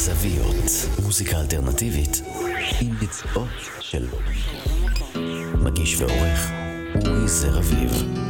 בזוויות. מוזיקה אלטרנטיבית עם ביצועות של מגיש ועורך אורי זר אביב.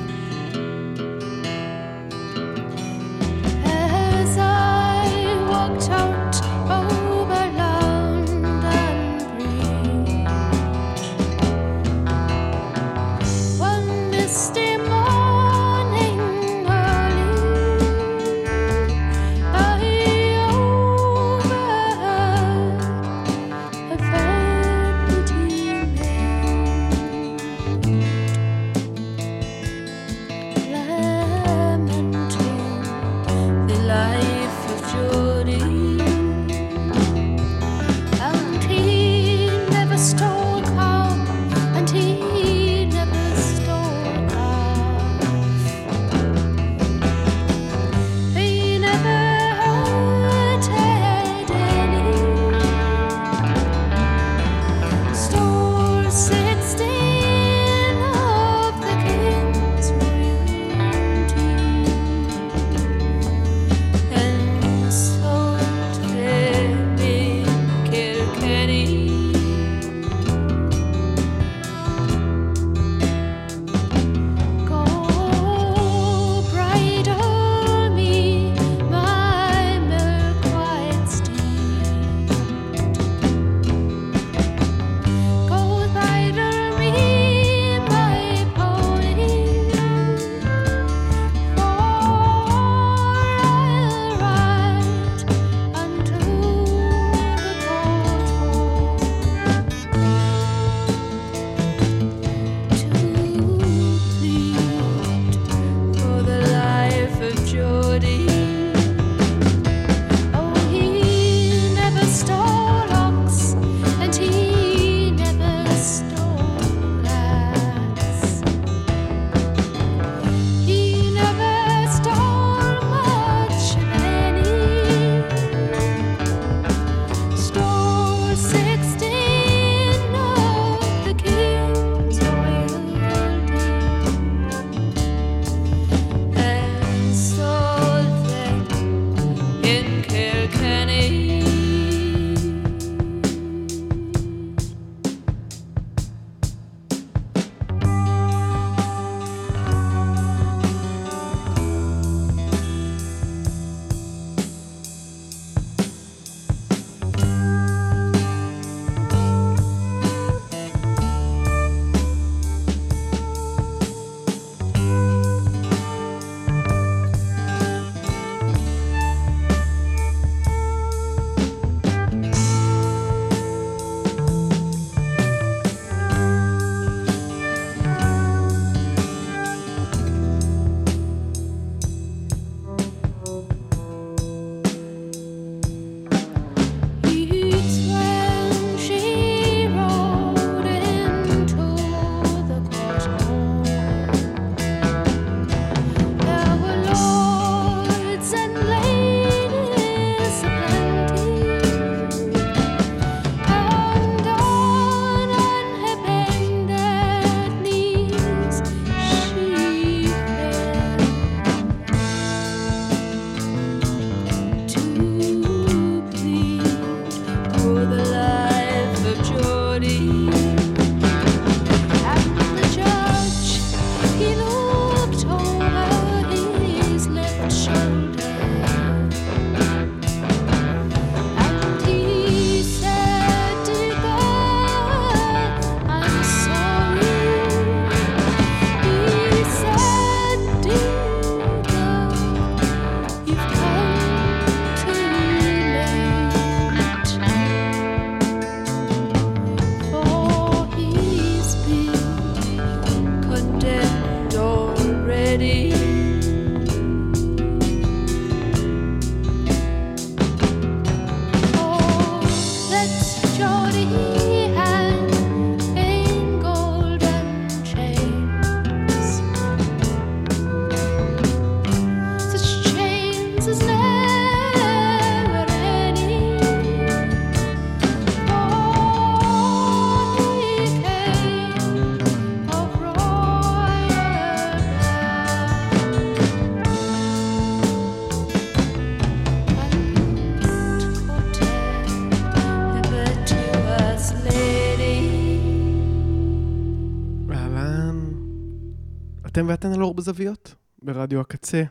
אתם ואתן על אור בזוויות, ברדיו הקצה.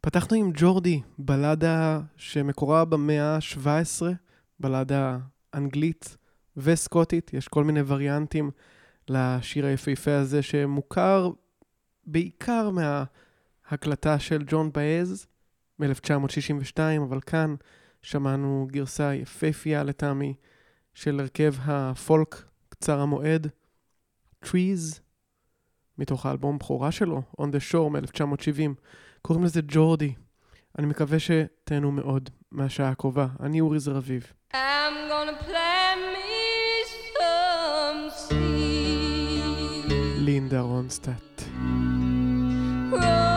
פתחנו עם ג'ורדי, בלדה שמקורה במאה ה-17, בלדה אנגלית וסקוטית, יש כל מיני וריאנטים לשיר היפהפה הזה שמוכר בעיקר מההקלטה של ג'ון באז מ-1962, אבל כאן שמענו גרסה יפהפייה לטעמי של הרכב הפולק קצר המועד, Trees, מתוך האלבום בכורה שלו, On the Shore מ-1970. קוראים לזה ג'ורדי. אני מקווה שתהנו מאוד מהשעה הקרובה. אני אורי זרביב. I'm gonna plant me some. לינדה רונסטאט. Grow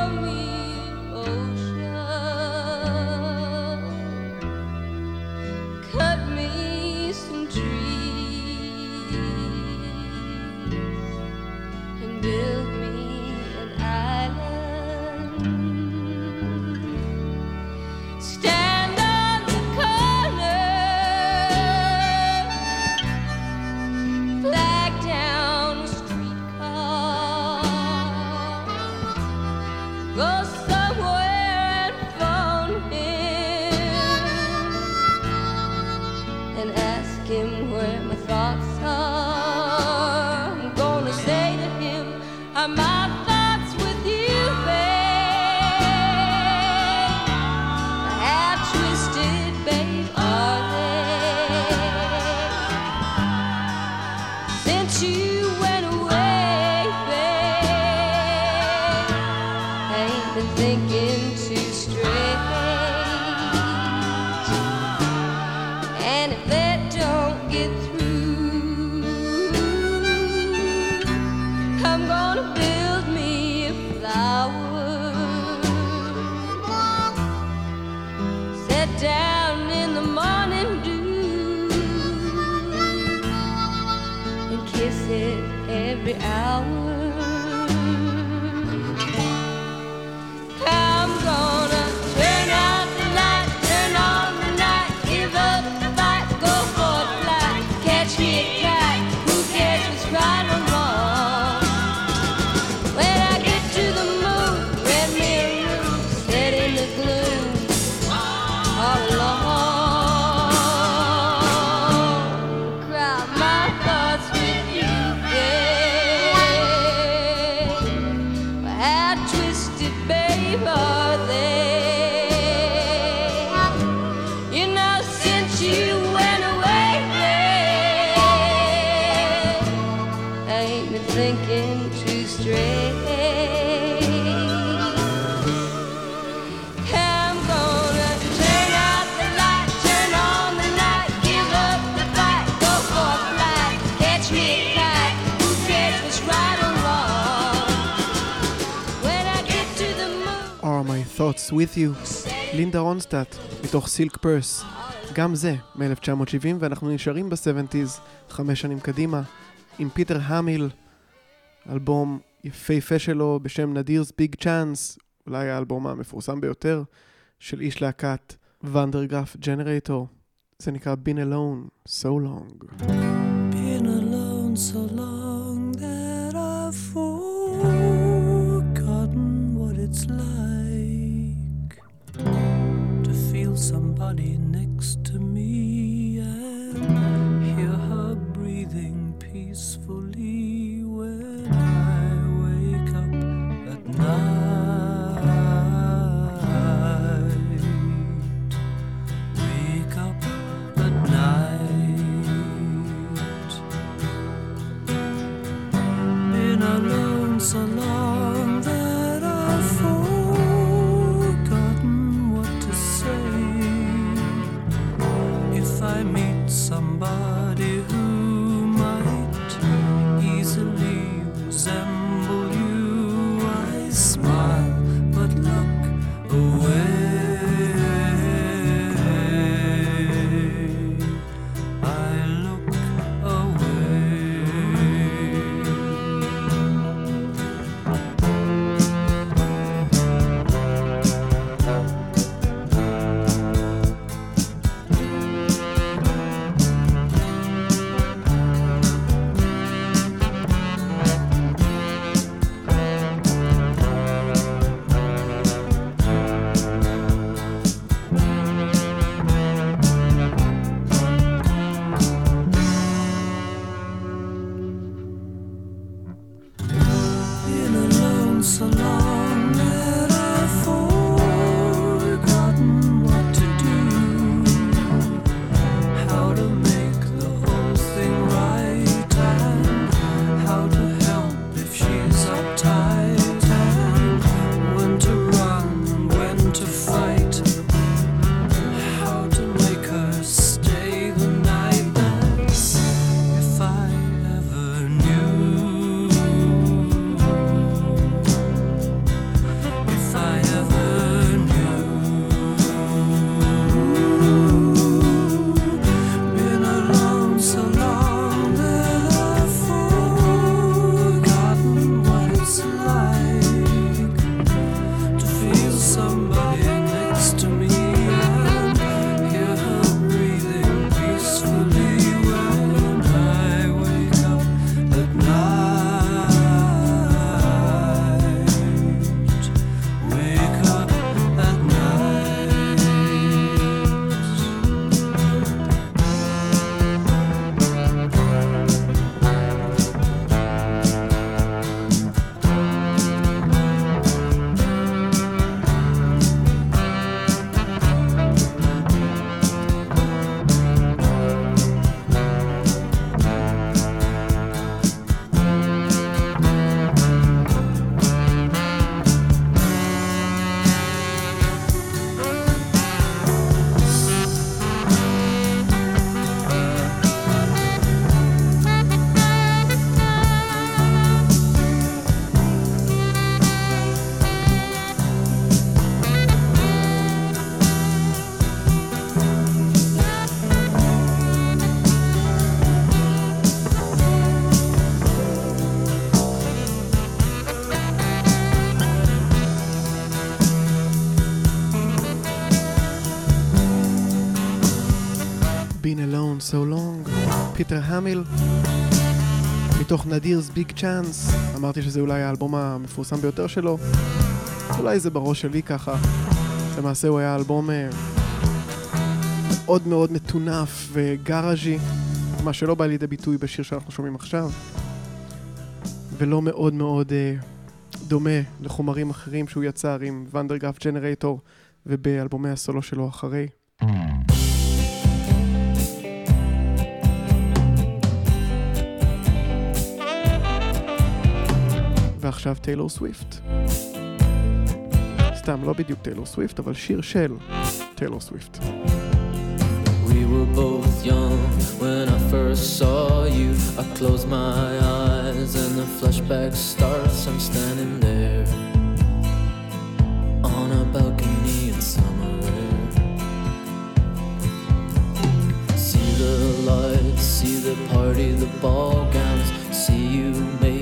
לינדה רונסטאט, מתוך סילק פרס. גם זה מ-1970, ואנחנו נשארים ב-70's, חמש שנים קדימה, עם פיטר המיל, אלבום יפהפה שלו בשם נדיר's Big Chance, אולי האלבום המפורסם ביותר של איש להקת ואנדרגרף ג'נרטור. זה נקרא Been Alone So Long. Been alone so long that I've forgotten פיטר המיל, מתוך נדיר's Big Chance, אמרתי שזה אולי האלבום המפורסם ביותר שלו, אולי זה בראש שלי ככה, למעשה הוא היה אלבום אה, מאוד מאוד מטונף וגראז'י, מה שלא בא לידי ביטוי בשיר שאנחנו שומעים עכשיו, ולא מאוד מאוד אה, דומה לחומרים אחרים שהוא יצר עם ונדרגרף ג'נרייטור ובאלבומי הסולו שלו אחרי. ועכשיו טיילור סוויפט. סתם, לא בדיוק טיילור סוויפט, אבל שיר של טיילור סוויפט. We were both young when I first saw you. I close my eyes and the flashback starts. I'm standing there on a balcony in summer air. See the lights, see the party, the ball gowns. See you make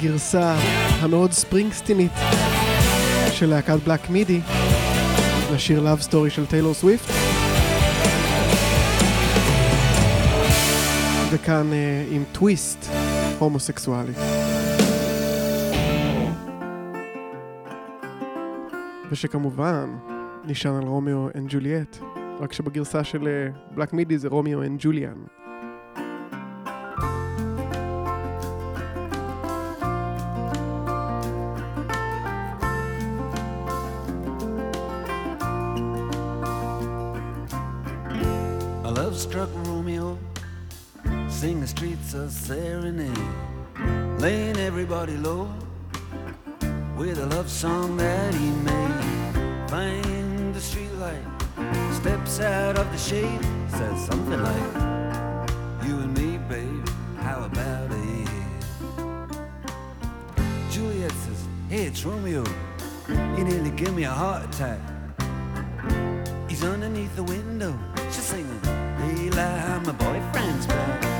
הגרסה המאוד ספרינגסטינית של להקת בלק מידי לשיר Love Story של טיילור סוויפט. וכאן אה, עם טוויסט הומוסקסואלי. ושכמובן נשען על רומיו אנד ג'וליאט, רק שבגרסה של בלק מידי זה רומיו אנד ג'וליאן. Sing the streets a serenade, laying everybody low with a love song that he made. Find the streetlight, steps out of the shade, says something like, "You and me, babe, how about it?" Juliet says, "Hey, it's Romeo. He nearly gave me a heart attack. He's underneath the window." She's singing, "Eli, my boyfriend's back."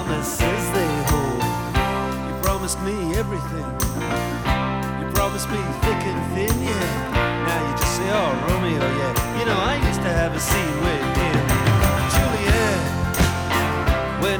promises they hold. You promised me everything. You promised me thick and thin, yeah. Now you just say, oh, Romeo, yeah. You know, I used to have a scene with him. Juliet, when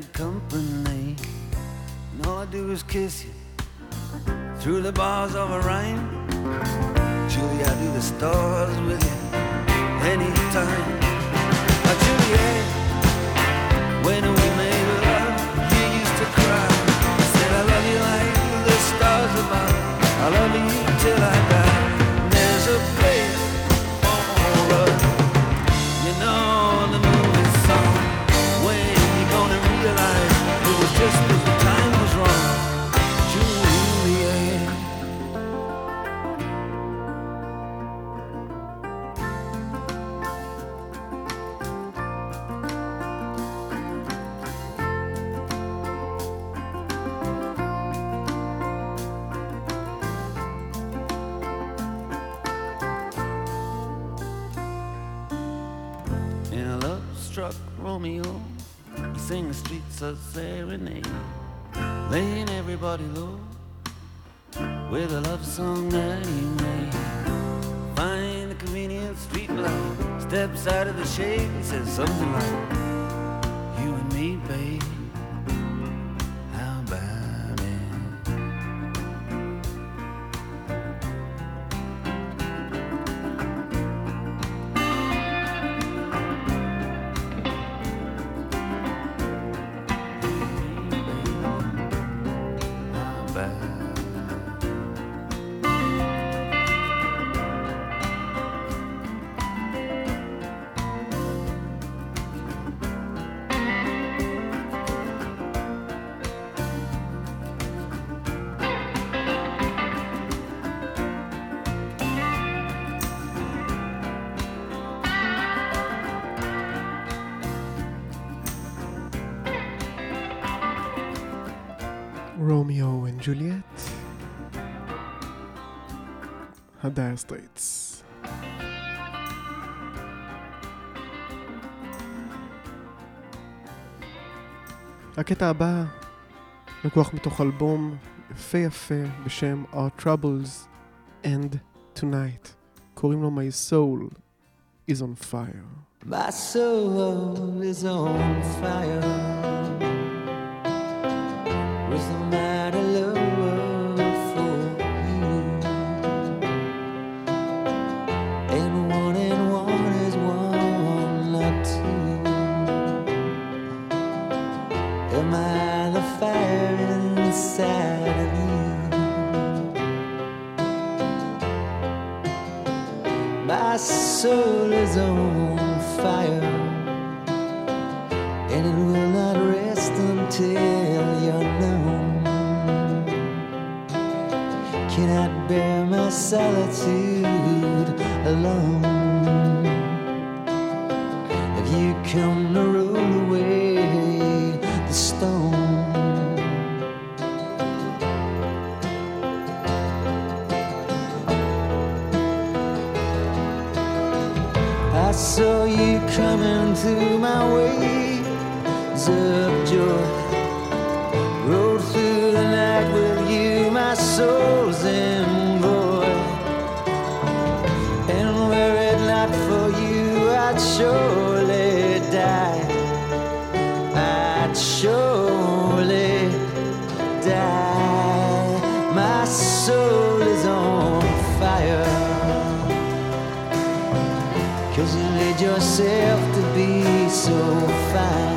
bad company. And all I do is kiss you through the bars of a rhyme. Julie, I do the stars with you anytime. Now, Juliet, when we made love, you used to cry. You said, I love you like the stars above. I love you till I says something like, רומאו וג'וליאט. הדייר סטרייטס. הקטע הבא לקוח מתוך אלבום יפה יפה בשם Our Troubles End Tonight. קוראים לו My Soul is on Fire. My soul is on fire soul is on fire, and it will not rest until you're known. Cannot bear my solitude alone. Have you come through my ways of joy. Rode through the night with you, my soul's envoy. And were it not for you, I'd surely die. I'd surely die. My soul is on fire. Cause you made yourself so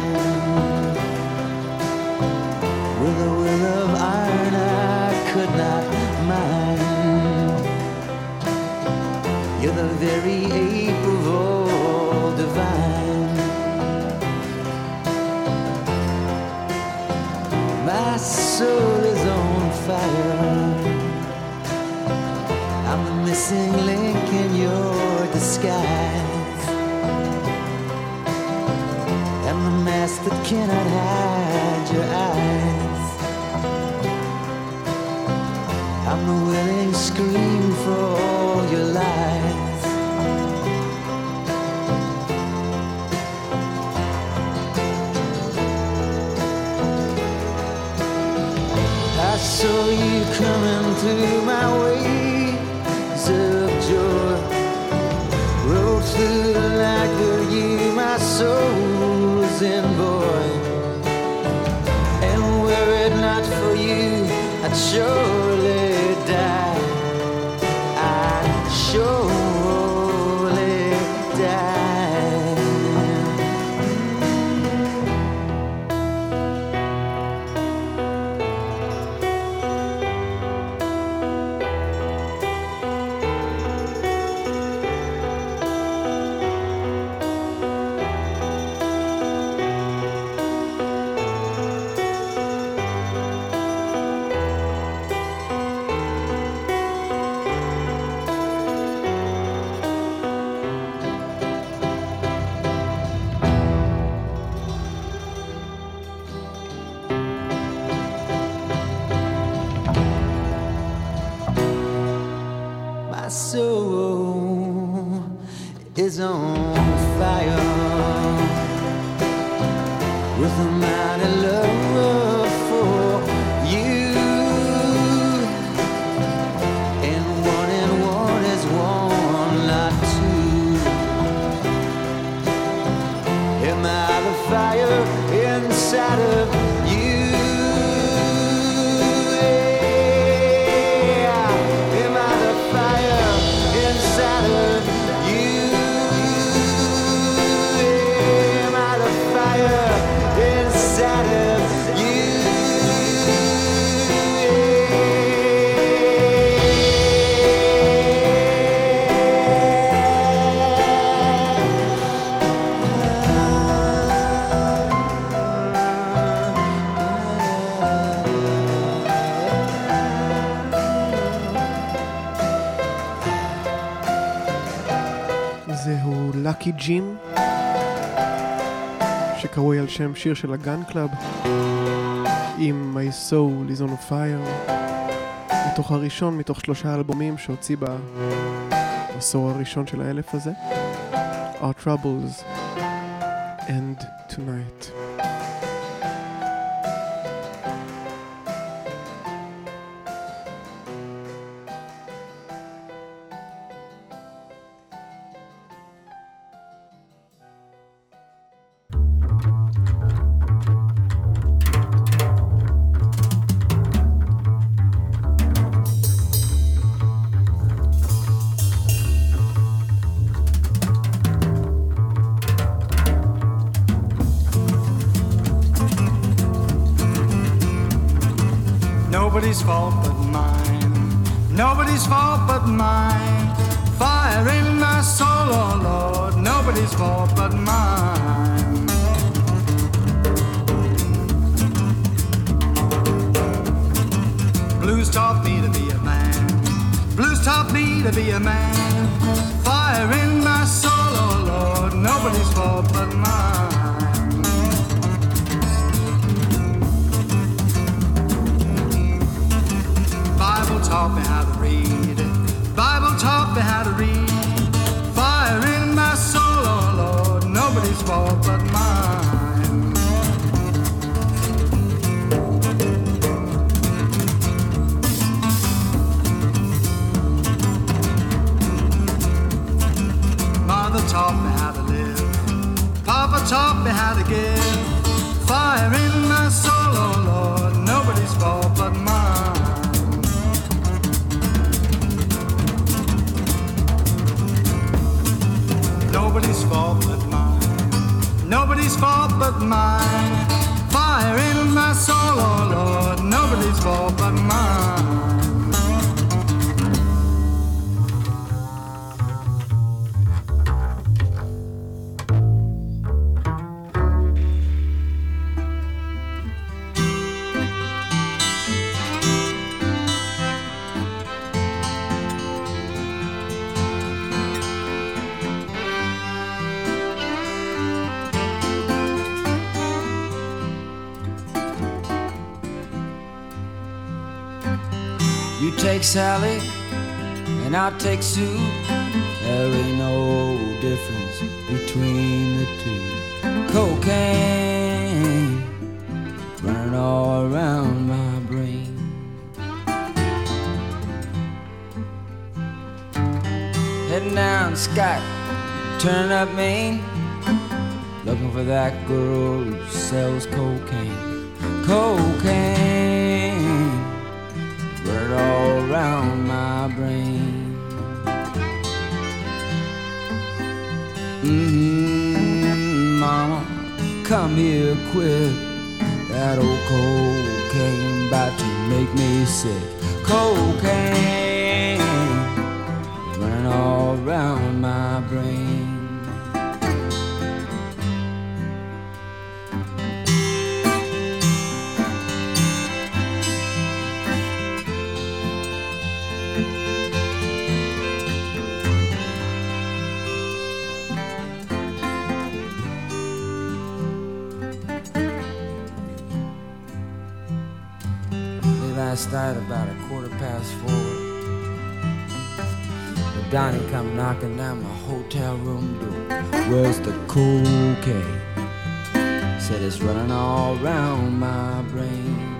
cannot hide your eyes. I'm the willing scream for all your lies. I saw you coming through my ways of joy. Rode through the night with you, my soul's envoy. And you, on זהו לקי ג'ים, שקרוי על שם שיר של הגן קלאב, עם My Soul is on a Fire, מתוך הראשון מתוך שלושה אלבומים שהוציא בעשור הראשון של האלף הזה, Our Troubles mine. But mine. Take Sally, and I'll take Sue. There ain't no difference between the two. Cocaine running all around my brain. Heading down Scott, turning up Maine, looking for that girl who sells cocaine. Cocaine around my brain. Mm-hmm, mama, come here quick. That old cocaine about to make me sick. Cocaine running all around my brain. Donnie come knocking down my hotel room door. Where's the cocaine? Said it's running all around my brain.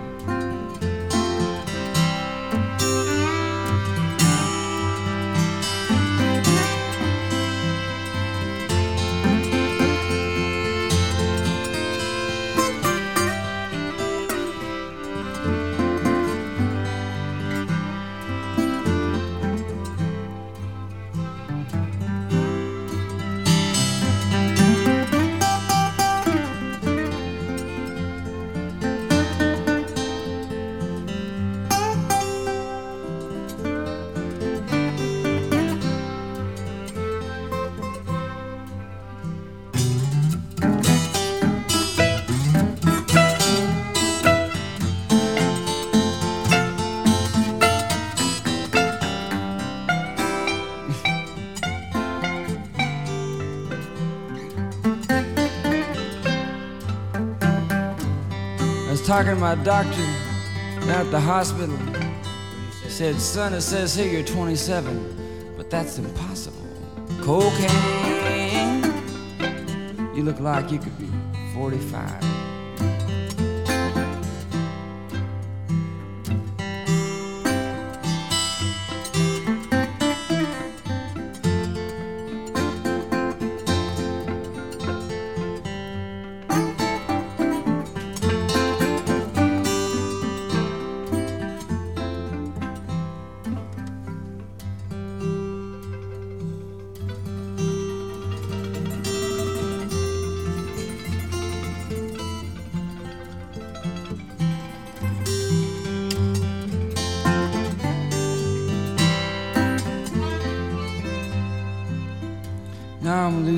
Talking to my doctor at the hospital. He said, son, it says here you're 27, but that's impossible. Cocaine, you look like you could be 45.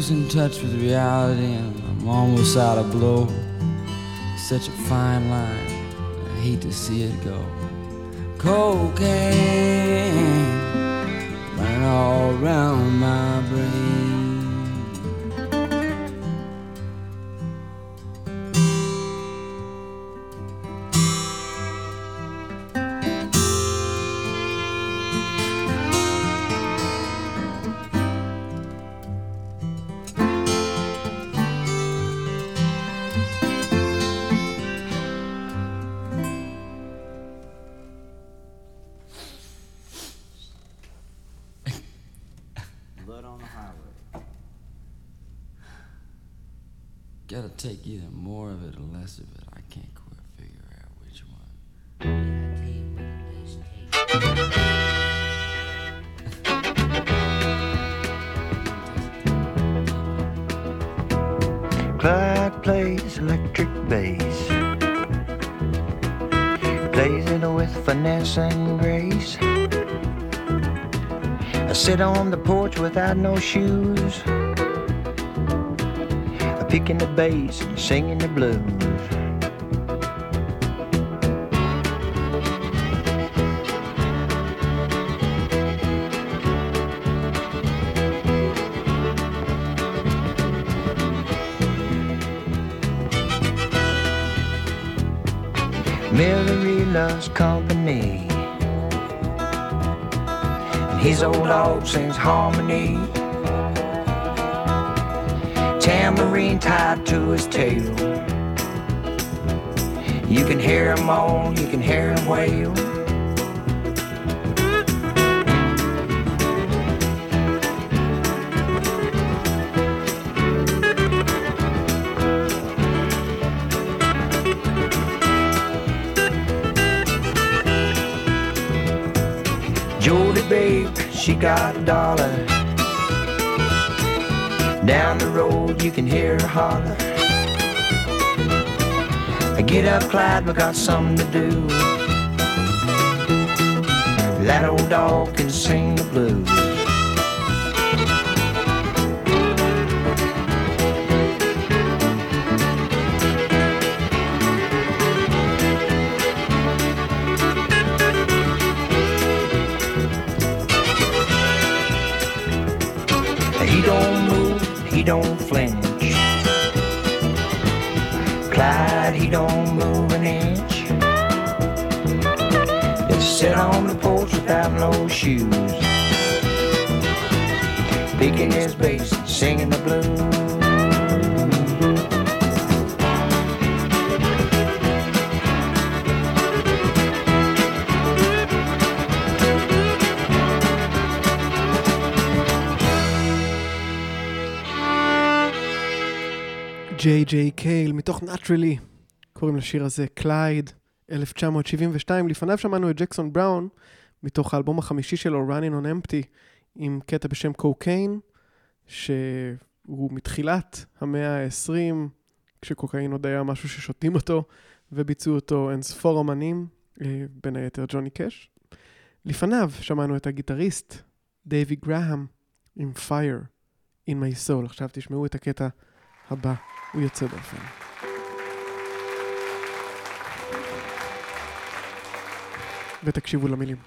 Losing touch with reality and I'm almost out of blow. Such a fine line, I hate to see it go. Cocaine running all around my brain. Without no shoes. Picking the bass and singing the blues. And his old dog sings harmony. Tambourine tied to his tail. You can hear him moan, you can hear him wail. She got a dollar. Down the road, you can hear her holler. I get up, Clyde, we got something to do. That old dog can sing the blues. Don't flinch. Clyde, he don't move an inch. Just sit on the porch without no shoes. Picking his bass, singing the blues. ג'יי ג'יי קייל, מתוך Naturally, קוראים לשיר הזה קלייד, 1972. לפניו שמענו את ג'קסון בראון, מתוך האלבום החמישי שלו, Running on Empty, עם קטע בשם קוקיין, שהוא מתחילת המאה ה-20, כשקוקאין עוד היה משהו ששותים אותו, וביצעו אותו אין ספור אמנים, אה, בין היתר ג'וני קאש. לפניו שמענו את הגיטריסט דייווי גראהם עם Fire in my soul. עכשיו תשמעו את הקטע הבא, הוא יוצא דופן. ותקשיבו למילים.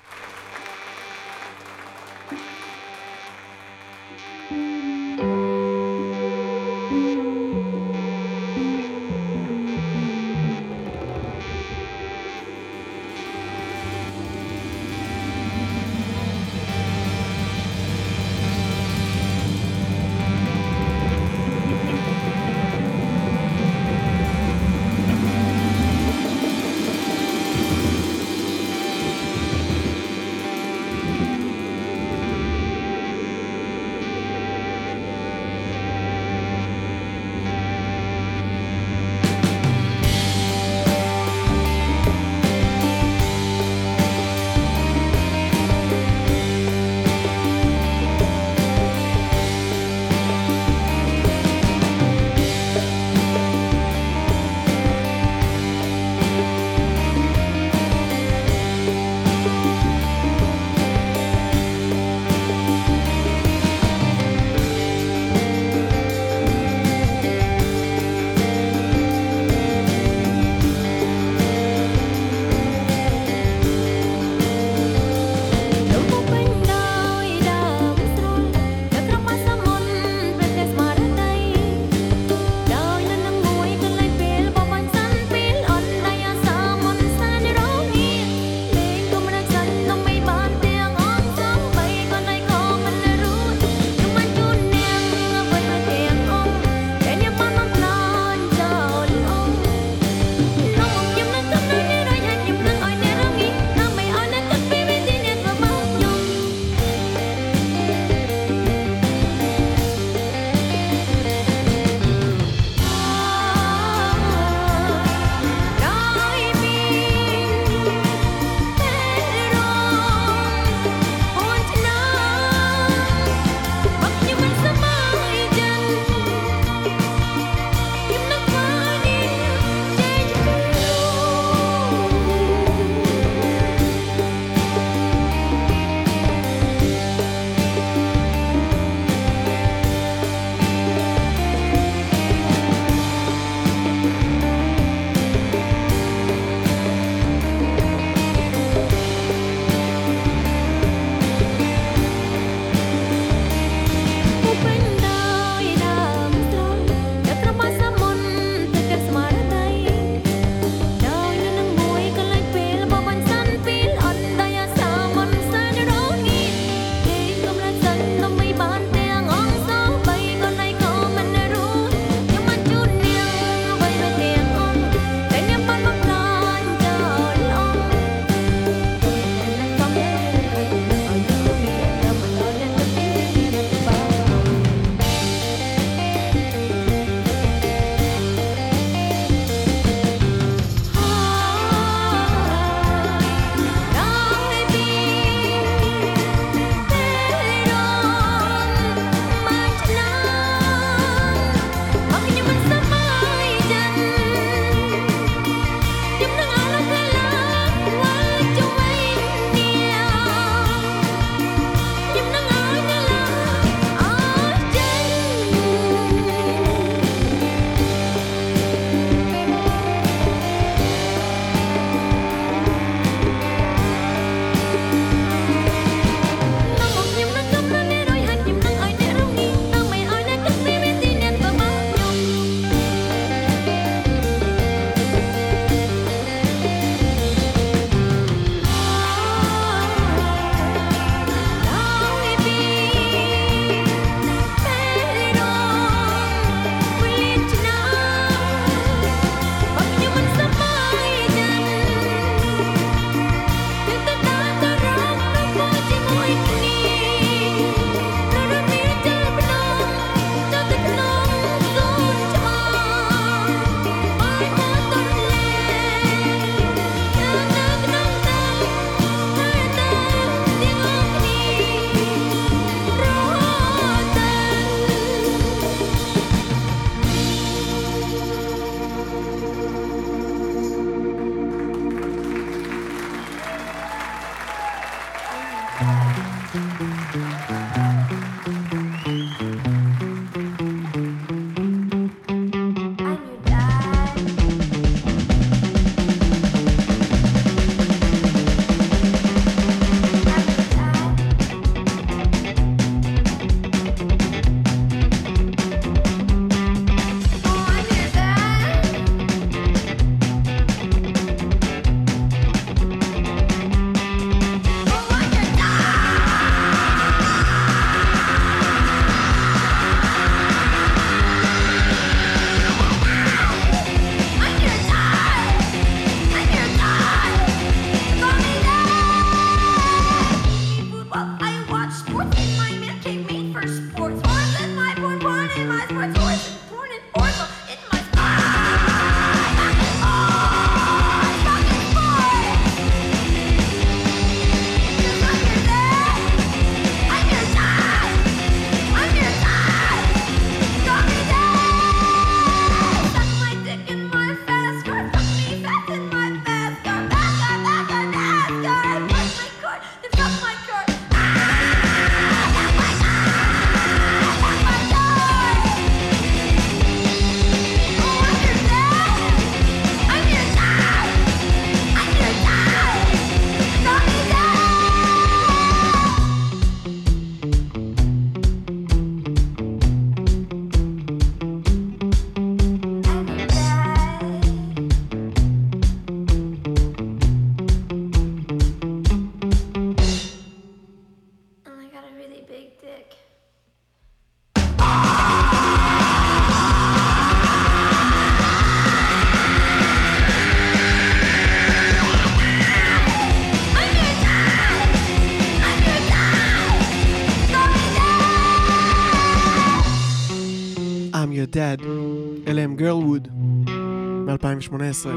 2018.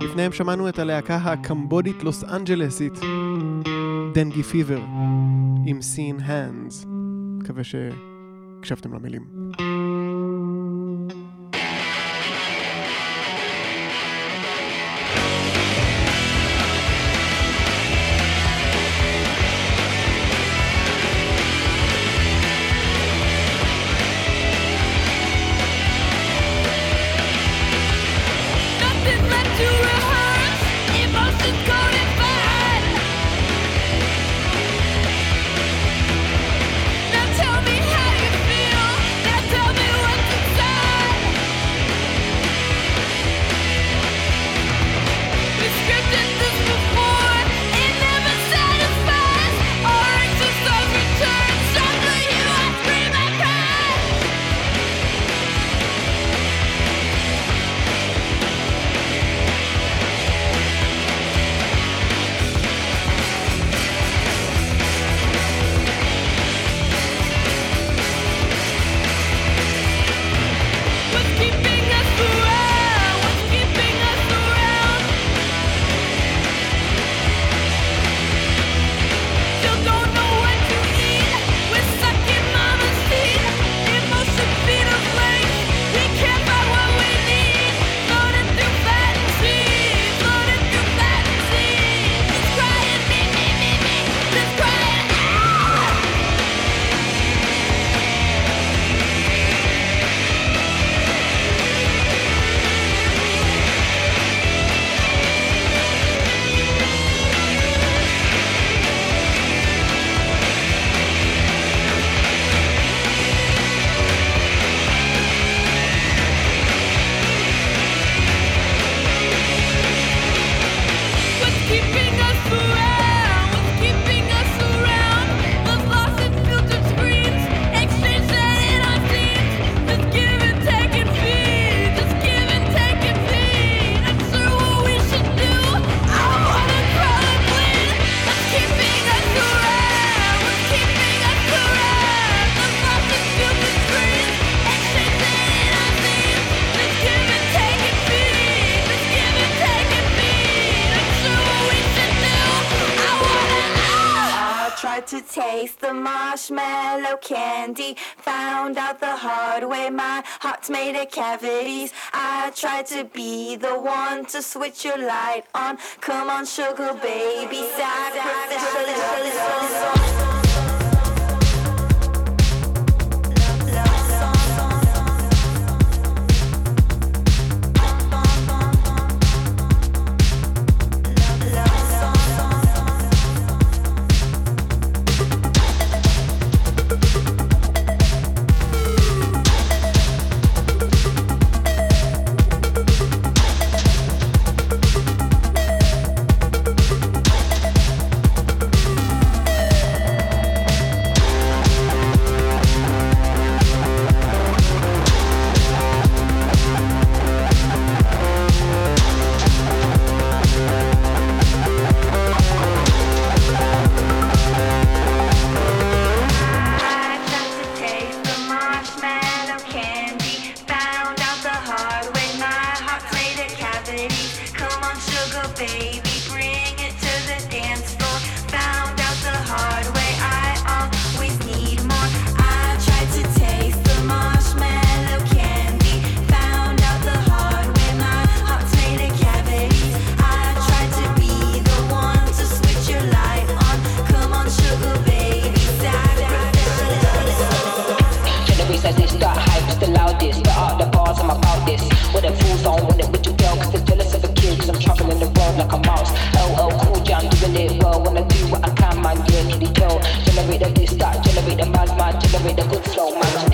לפניהם שמענו את הלהקה הקמבודית לוס אנג'לסית, דנגי פיבר, עם סין האנדס. מקווה שהקשבתם למילים. marshmallow candy. Found out the hard way, my heart's made of cavities. I tried to be the one to switch your light on. Come on, sugar baby, sacrificial. just the loudest. There are the bars, I'm about this. With the fools don't want it with your girl, they're jealous of a kid, I'm traveling the world like a mouse. LL Cool Jam, doing it well. When I do what I can, man, yeah, can you tell? Generate the list, that generate the mad, man, generate the good flow, man.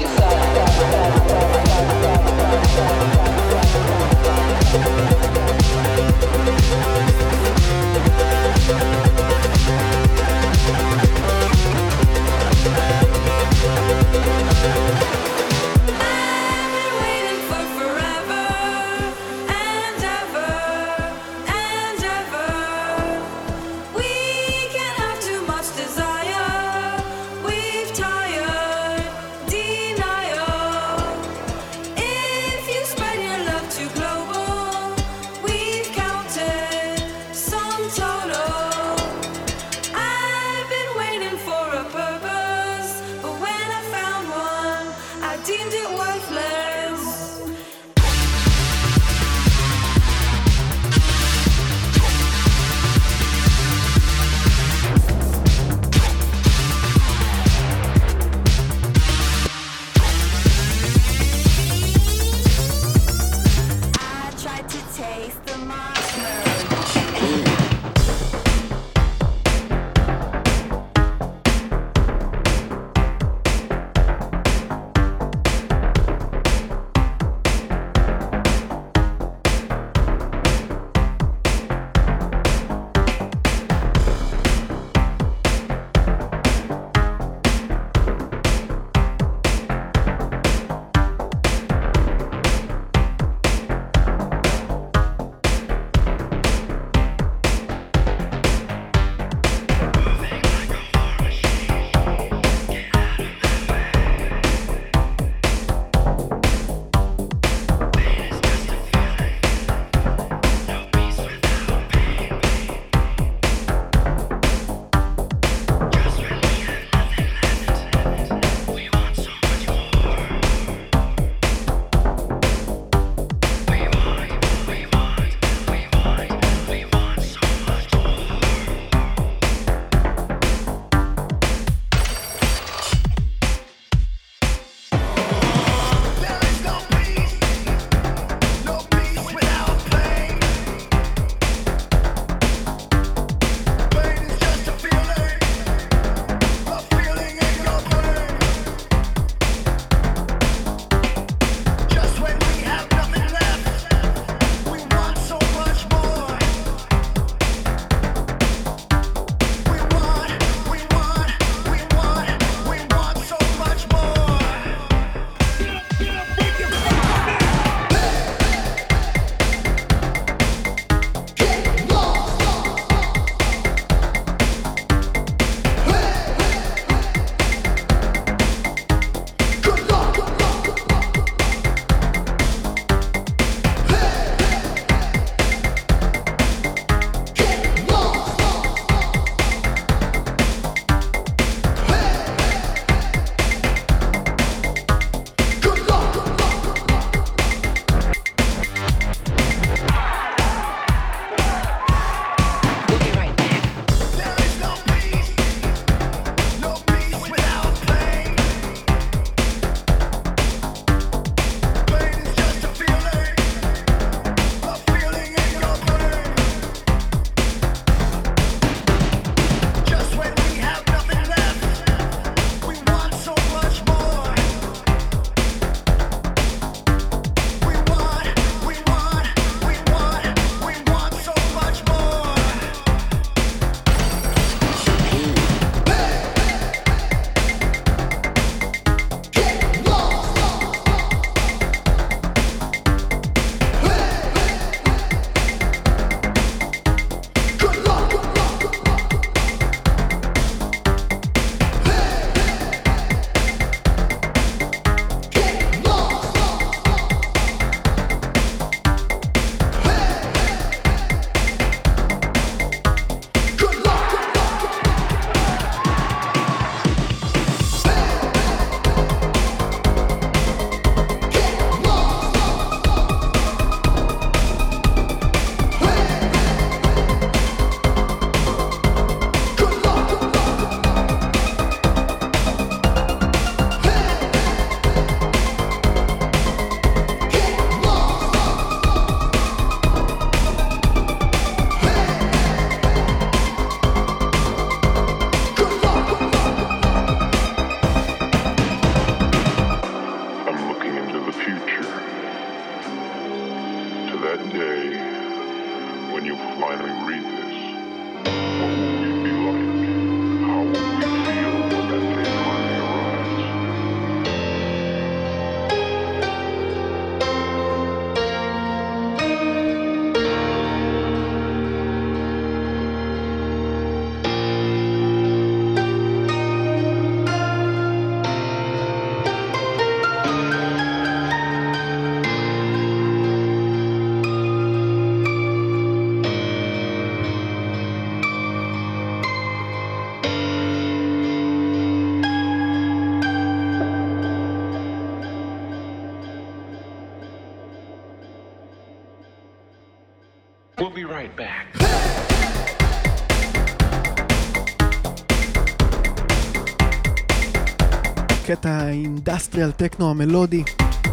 האינדסטריאל טכנו המלודי,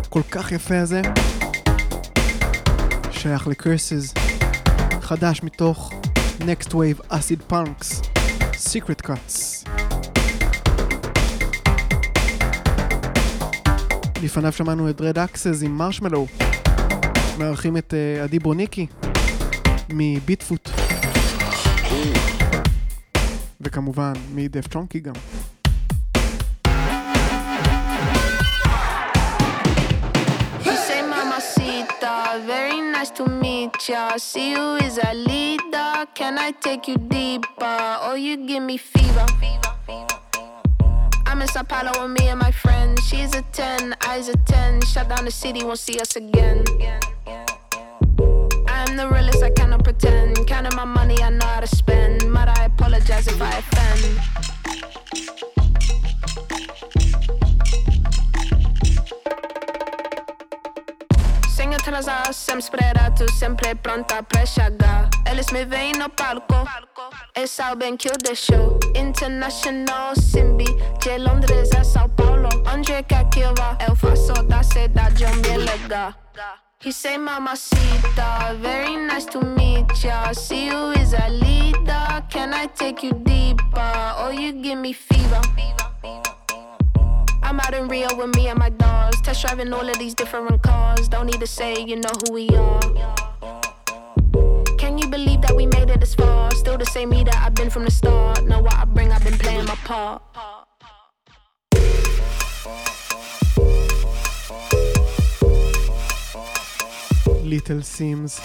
כל כך יפה הזה, שייך לקרסס, חדש מתוך Next Wave Acid Punks, Secret Cuts. לפניו שמענו את רד אקסס עם מרשמלו, מארחים את אה, עדי בוניקי מביטפוט, וכמובן מדף צ'ונקי גם. Nice to meet ya. See you is a leader. Can I take you deeper? Oh, you give me fever. I'm in Sao Paulo with me and my friends. She's a 10, I's a 10. Shut down the city, won't see us again. I'm the realest, I cannot pretend. Counting my money, I know how to spend. Might I apologize if I offend? Atrasado, sempre sempre pronta pra chegar. Eles me veem no palco, eles sabem que eu deixo. International Simbi, de Londres a São Paulo. Onde quer que eu vá, eu faço da cidade um bem legal. He say, Mamacita, very nice to meet ya. See you is a leader. Can I take you deeper? Oh, you give me fever. I'm out in Rio with me and my dogs, test driving all of these different cars. Don't need to say, you know who we are. Can you believe that we made it this far? Still the same me that I've been from the start. Know what I bring, I've been playing my part. ליטל סימס.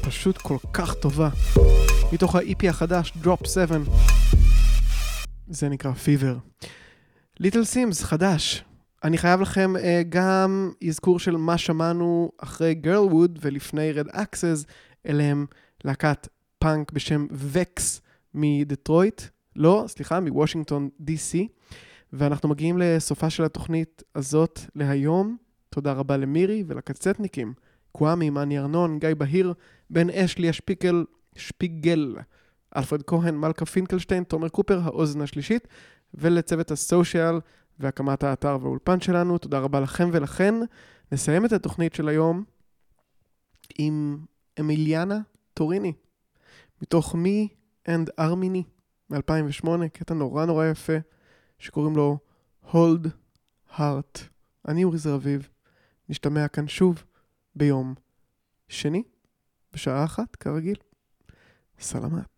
פשוט כל כך טובה. מתוך ה-EP החדש, Drop 7. זה נקרא פיבר. ליטל סימס, חדש. אני חייב לכם uh, גם אזכור של מה שמענו אחרי גרלווד ולפני רד אקסס, אלה הם להקת פאנק בשם וקס מדטרויט, לא, סליחה, מוושינגטון די.סי, ואנחנו מגיעים לסופה של התוכנית הזאת להיום. תודה רבה למירי ולקצטניקים, קוואמי, מאני ארנון, גיא בהיר, בן אש, ליה שפיקל, שפיגל, אלפרד כהן, מלכה פינקלשטיין, תומר קופר, האוזן השלישית, ולצוות הסושיאל והקמת האתר והאולפן שלנו. תודה רבה לכם ולכן. נסיים את התוכנית של היום עם אמיליאנה טוריני, מתוך מי אנד ארמיני מ-2008, קטע נורא נורא יפה, שקוראים לו Hold Heart. אני אורי זרביב, נשתמע כאן שוב ביום שני, בשעה אחת, כרגיל. סלמת.